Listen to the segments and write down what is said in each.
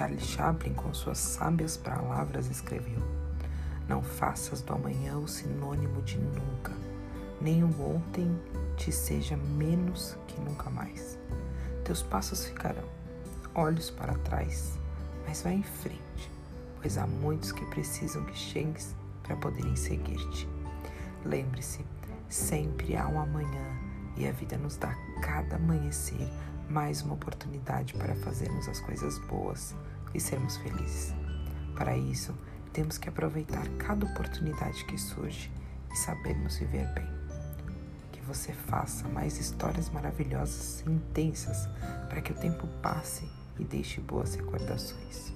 Charles Chaplin, com suas sábias palavras, escreveu: Não faças do amanhã o sinônimo de nunca, nem o ontem te seja menos que nunca mais. Teus passos ficarão, olhos para trás, mas vá em frente, pois há muitos que precisam que chegues para poderem seguir-te. Lembre-se, sempre há um amanhã e a vida nos dá cada amanhecer mais uma oportunidade para fazermos as coisas boas e sermos felizes. Para isso, temos que aproveitar cada oportunidade que surge e sabermos viver bem. Que você faça mais histórias maravilhosas e intensas para que o tempo passe e deixe boas recordações.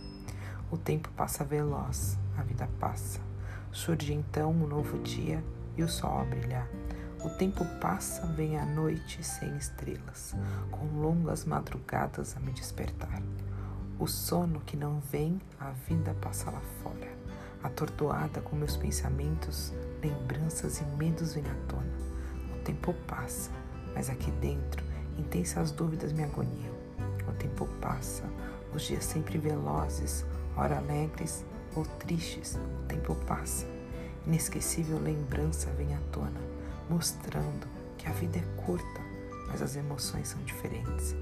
O tempo passa veloz, a vida passa. Surge então um novo dia e o sol a brilhar. O tempo passa, vem a noite sem estrelas, com longas madrugadas a me despertar. O sono que não vem, a vida passa lá fora. Atordoada com meus pensamentos, lembranças e medos vêm à tona. O tempo passa, mas aqui dentro, intensas dúvidas me agoniam. O tempo passa, os dias sempre velozes, ora alegres ou tristes, o tempo passa. Inesquecível lembrança vem à tona mostrando que a vida é curta, mas as emoções são diferentes.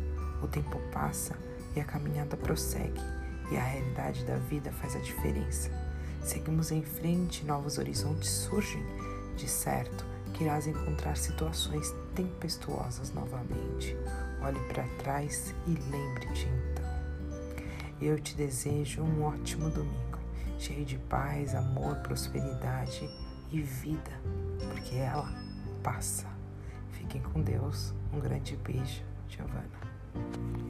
O tempo passa e a caminhada prossegue, e a realidade da vida faz a diferença. Seguimos em frente, novos horizontes surgem. De certo, que irás encontrar situações tempestuosas novamente. Olhe para trás e lembre-te então. Eu te desejo um ótimo domingo, cheio de paz, amor, prosperidade e vida, porque ela passa. Fiquem com Deus. Um grande beijo, Giovana.